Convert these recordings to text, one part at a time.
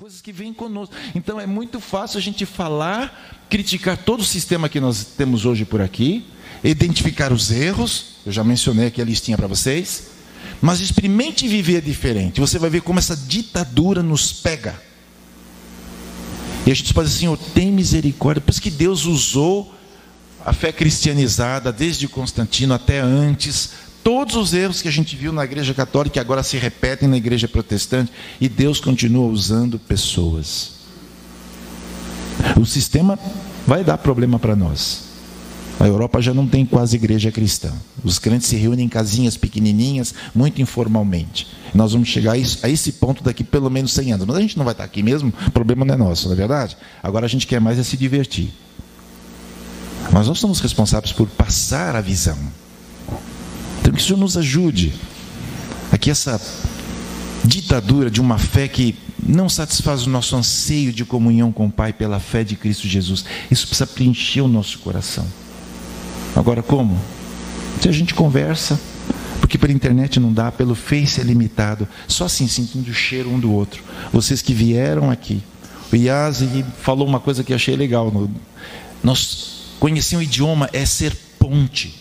coisas que vêm conosco. Então é muito fácil a gente falar, criticar todo o sistema que nós temos hoje por aqui, identificar os erros, eu já mencionei aqui a listinha para vocês, mas experimente viver diferente. Você vai ver como essa ditadura nos pega. E a gente pode dizer, Senhor, tem misericórdia. Por isso que Deus usou a fé cristianizada, desde Constantino até antes, todos os erros que a gente viu na igreja católica agora se repetem na igreja protestante, e Deus continua usando pessoas. O sistema vai dar problema para nós. A Europa já não tem quase igreja cristã. Os crentes se reúnem em casinhas pequenininhas, muito informalmente. Nós vamos chegar a, esse ponto daqui pelo menos 100 anos. Mas a gente não vai estar aqui mesmo, o problema não é nosso, não é verdade? Agora a gente quer mais é se divertir. Mas nós somos responsáveis por passar a visão. Então que o Senhor nos ajude. Aqui essa ditadura de uma fé que não satisfaz o nosso anseio de comunhão com o Pai pela fé de Cristo Jesus. Isso precisa preencher o nosso coração. Agora, como? Se a gente conversa, porque pela internet não dá, pelo Face é limitado, só assim, sentindo o cheiro um do outro. Vocês que vieram aqui, o Yazi falou uma coisa que achei legal. Nós conhecer o idioma é ser ponte.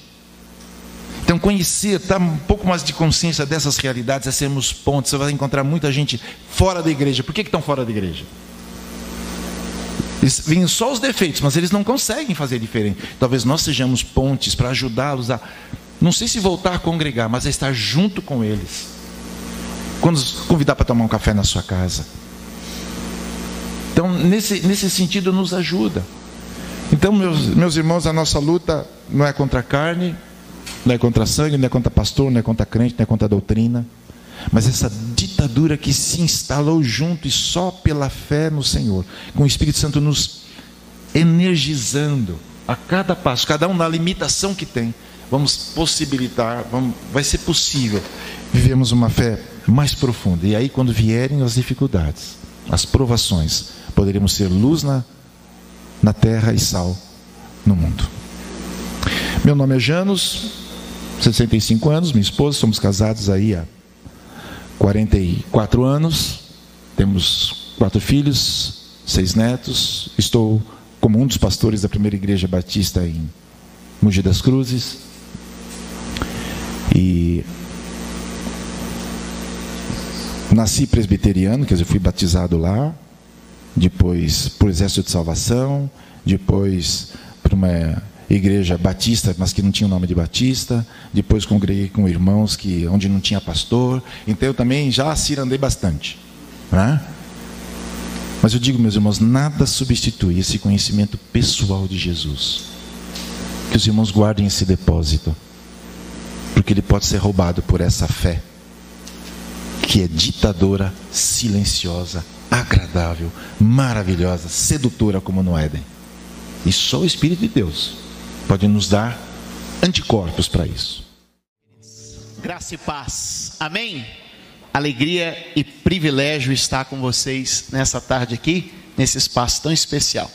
Então, conhecer, ter um pouco mais de consciência dessas realidades é sermos pontes. Você vai encontrar muita gente fora da igreja. Por que, que estão fora da igreja? Veem só os defeitos, mas eles não conseguem fazer diferente. Talvez nós sejamos pontes para ajudá-los a, não sei se voltar a congregar, mas a estar junto com eles. Quando convidar para tomar um café na sua casa. Então, nesse, nesse sentido, nos ajuda. Então, meus, meus irmãos, a nossa luta não é contra a carne, não é contra sangue, não é contra pastor, não é contra crente, não é contra doutrina. Mas essa ditadura que se instalou junto e só pela fé no Senhor, com o Espírito Santo nos energizando a cada passo, cada um na limitação que tem, vamos possibilitar, vamos, vai ser possível vivemos uma fé mais profunda. E aí, quando vierem as dificuldades, as provações, poderemos ser luz na, na terra e sal no mundo. Meu nome é Janos, 65 anos, minha esposa, somos casados aí há 44 anos, temos quatro filhos, seis netos. Estou como um dos pastores da primeira igreja batista em Mogi das Cruzes. E nasci presbiteriano, quer dizer, fui batizado lá, depois por Exército de Salvação, depois por uma igreja batista, mas que não tinha o nome de batista. Depois congreguei com irmãos que onde não tinha pastor. Então eu também já cirandei bastante. Né? Mas eu digo, meus irmãos, nada substitui esse conhecimento pessoal de Jesus. Que os irmãos guardem esse depósito, porque ele pode ser roubado por essa fé, que é ditadora, silenciosa, agradável, maravilhosa, sedutora como no Éden. E só o Espírito de Deus pode nos dar anticorpos para isso. Graça e paz. Amém? Alegria e privilégio estar com vocês nessa tarde aqui, nesse espaço tão especial.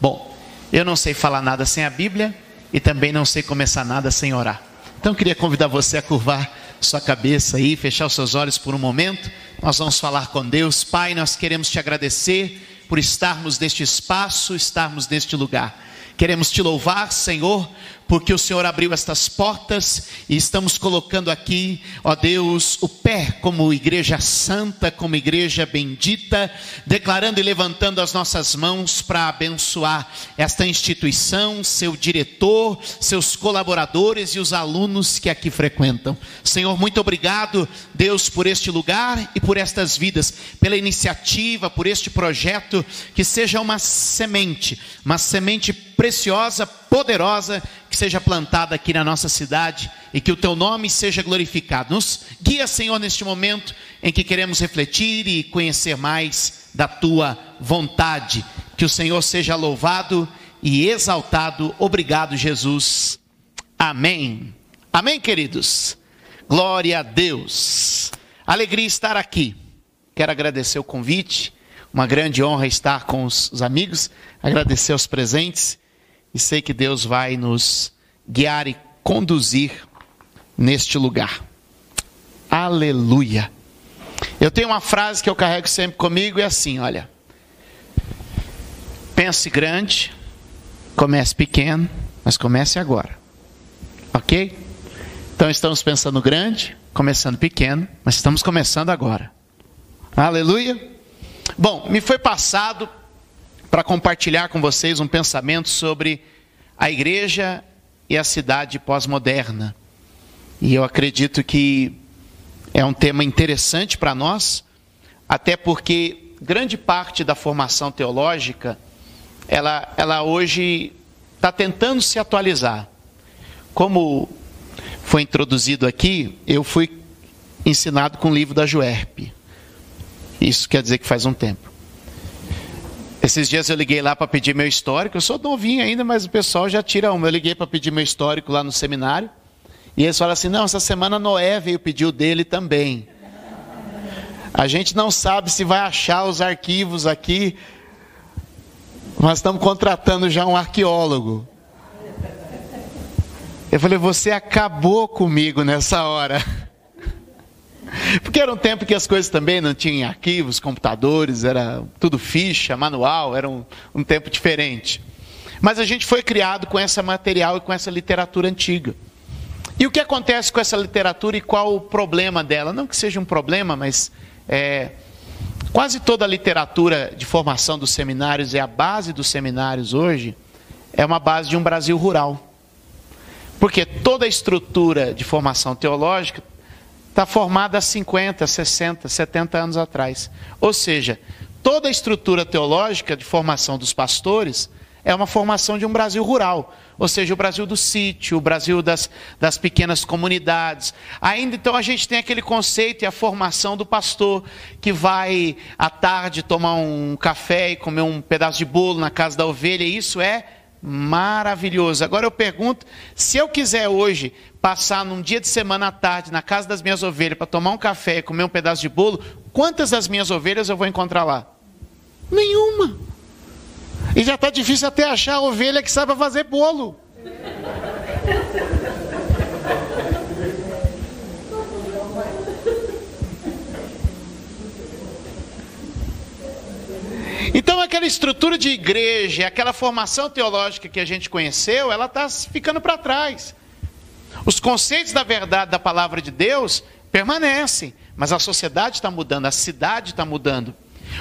Bom, eu não sei falar nada sem a Bíblia e também não sei começar nada sem orar. Então eu queria convidar você a curvar sua cabeça aí, fechar os seus olhos por um momento. Nós vamos falar com Deus. Pai, nós queremos te agradecer por estarmos neste espaço, estarmos neste lugar. Queremos te louvar, Senhor, porque o Senhor abriu estas portas e estamos colocando aqui, ó Deus, o pé como igreja santa, como igreja bendita, declarando e levantando as nossas mãos para abençoar esta instituição, seu diretor, seus colaboradores e os alunos que aqui frequentam. Senhor, muito obrigado, Deus, por este lugar e por estas vidas, pela iniciativa, por este projeto, que seja uma semente, uma semente preciosa, poderosa, que seja plantada aqui na nossa cidade e que o teu nome seja glorificado. Nos guia, Senhor, neste momento em que queremos refletir e conhecer mais da tua vontade. Que o Senhor seja louvado e exaltado. Obrigado, Jesus. Amém. Amém, queridos. Glória a Deus. Alegria estar aqui. Quero agradecer o convite. Uma grande honra estar com os amigos, agradecer os presentes e sei que Deus vai nos guiar e conduzir neste lugar. Aleluia. Eu tenho uma frase que eu carrego sempre comigo e é assim, olha. pense grande, comece pequeno, mas comece agora. Ok? Então estamos pensando grande, começando pequeno, mas estamos começando agora. Aleluia. Bom, me foi passado para compartilhar com vocês um pensamento sobre a igreja e a cidade pós-moderna. E eu acredito que é um tema interessante para nós, até porque grande parte da formação teológica, ela, ela hoje está tentando se atualizar. Como foi introduzido aqui, eu fui ensinado com o livro da Juerp. Isso quer dizer que faz um tempo. Esses dias eu liguei lá para pedir meu histórico. Eu sou novinho ainda, mas o pessoal já tira um. Eu liguei para pedir meu histórico lá no seminário. E eles falam assim: não, essa semana Noé veio pedir o dele também. A gente não sabe se vai achar os arquivos aqui. Nós estamos contratando já um arqueólogo. Eu falei: você acabou comigo nessa hora. Porque era um tempo que as coisas também não tinham arquivos, computadores, era tudo ficha, manual, era um, um tempo diferente. Mas a gente foi criado com esse material e com essa literatura antiga. E o que acontece com essa literatura e qual o problema dela? Não que seja um problema, mas é, quase toda a literatura de formação dos seminários e a base dos seminários hoje é uma base de um Brasil rural. Porque toda a estrutura de formação teológica está formada há 50, 60, 70 anos atrás. Ou seja, toda a estrutura teológica de formação dos pastores é uma formação de um Brasil rural. Ou seja, o Brasil do sítio, o Brasil das, das pequenas comunidades. Ainda então a gente tem aquele conceito e a formação do pastor que vai à tarde tomar um café e comer um pedaço de bolo na casa da ovelha. Isso é maravilhoso. Agora eu pergunto: se eu quiser hoje passar num dia de semana à tarde na casa das minhas ovelhas para tomar um café e comer um pedaço de bolo, quantas das minhas ovelhas eu vou encontrar lá? Nenhuma. E já está difícil até achar a ovelha que saiba fazer bolo. Então, aquela estrutura de igreja, aquela formação teológica que a gente conheceu, ela está ficando para trás. Os conceitos da verdade da palavra de Deus permanecem, mas a sociedade está mudando, a cidade está mudando.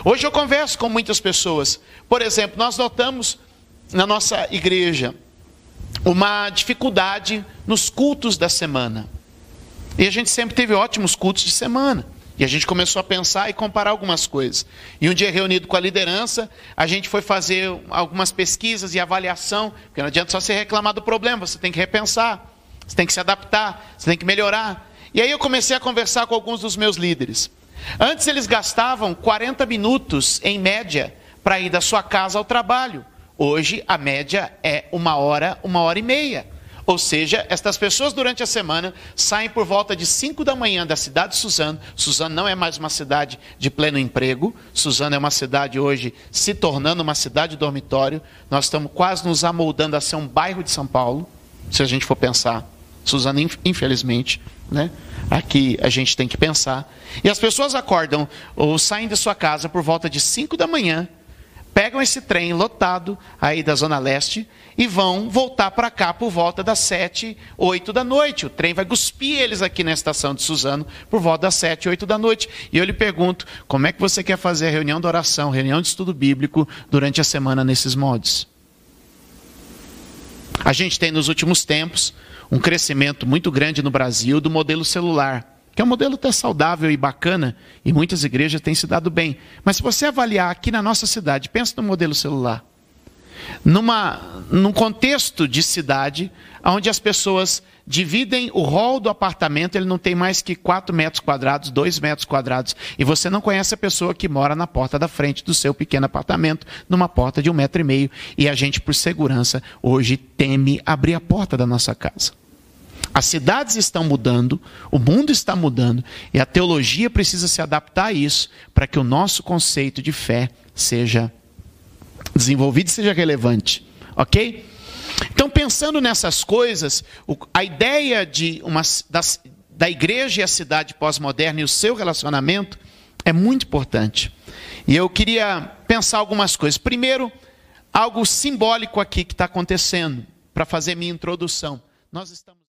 Hoje eu converso com muitas pessoas. Por exemplo, nós notamos na nossa igreja uma dificuldade nos cultos da semana. E a gente sempre teve ótimos cultos de semana. E a gente começou a pensar e comparar algumas coisas. E um dia, reunido com a liderança, a gente foi fazer algumas pesquisas e avaliação, porque não adianta só você reclamar do problema, você tem que repensar, você tem que se adaptar, você tem que melhorar. E aí eu comecei a conversar com alguns dos meus líderes. Antes eles gastavam 40 minutos, em média, para ir da sua casa ao trabalho. Hoje a média é uma hora, uma hora e meia. Ou seja, estas pessoas durante a semana saem por volta de 5 da manhã da cidade de Suzano. Suzano não é mais uma cidade de pleno emprego. Suzano é uma cidade hoje se tornando uma cidade dormitório. Nós estamos quase nos amoldando a ser um bairro de São Paulo, se a gente for pensar. Suzano, infelizmente, né? Aqui a gente tem que pensar. E as pessoas acordam ou saem de sua casa por volta de 5 da manhã pegam esse trem lotado aí da Zona Leste e vão voltar para cá por volta das sete, oito da noite. O trem vai cuspir eles aqui na estação de Suzano por volta das sete, oito da noite. E eu lhe pergunto, como é que você quer fazer a reunião de oração, reunião de estudo bíblico durante a semana nesses modos? A gente tem nos últimos tempos um crescimento muito grande no Brasil do modelo celular que é um modelo até saudável e bacana, e muitas igrejas têm se dado bem. Mas se você avaliar aqui na nossa cidade, pensa no modelo celular. Numa, num contexto de cidade, onde as pessoas dividem o hall do apartamento, ele não tem mais que 4 metros quadrados, 2 metros quadrados, e você não conhece a pessoa que mora na porta da frente do seu pequeno apartamento, numa porta de um metro e meio, e a gente, por segurança, hoje teme abrir a porta da nossa casa. As cidades estão mudando, o mundo está mudando e a teologia precisa se adaptar a isso para que o nosso conceito de fé seja desenvolvido e seja relevante. Ok? Então, pensando nessas coisas, a ideia de uma, da, da igreja e a cidade pós-moderna e o seu relacionamento é muito importante. E eu queria pensar algumas coisas. Primeiro, algo simbólico aqui que está acontecendo, para fazer minha introdução. Nós estamos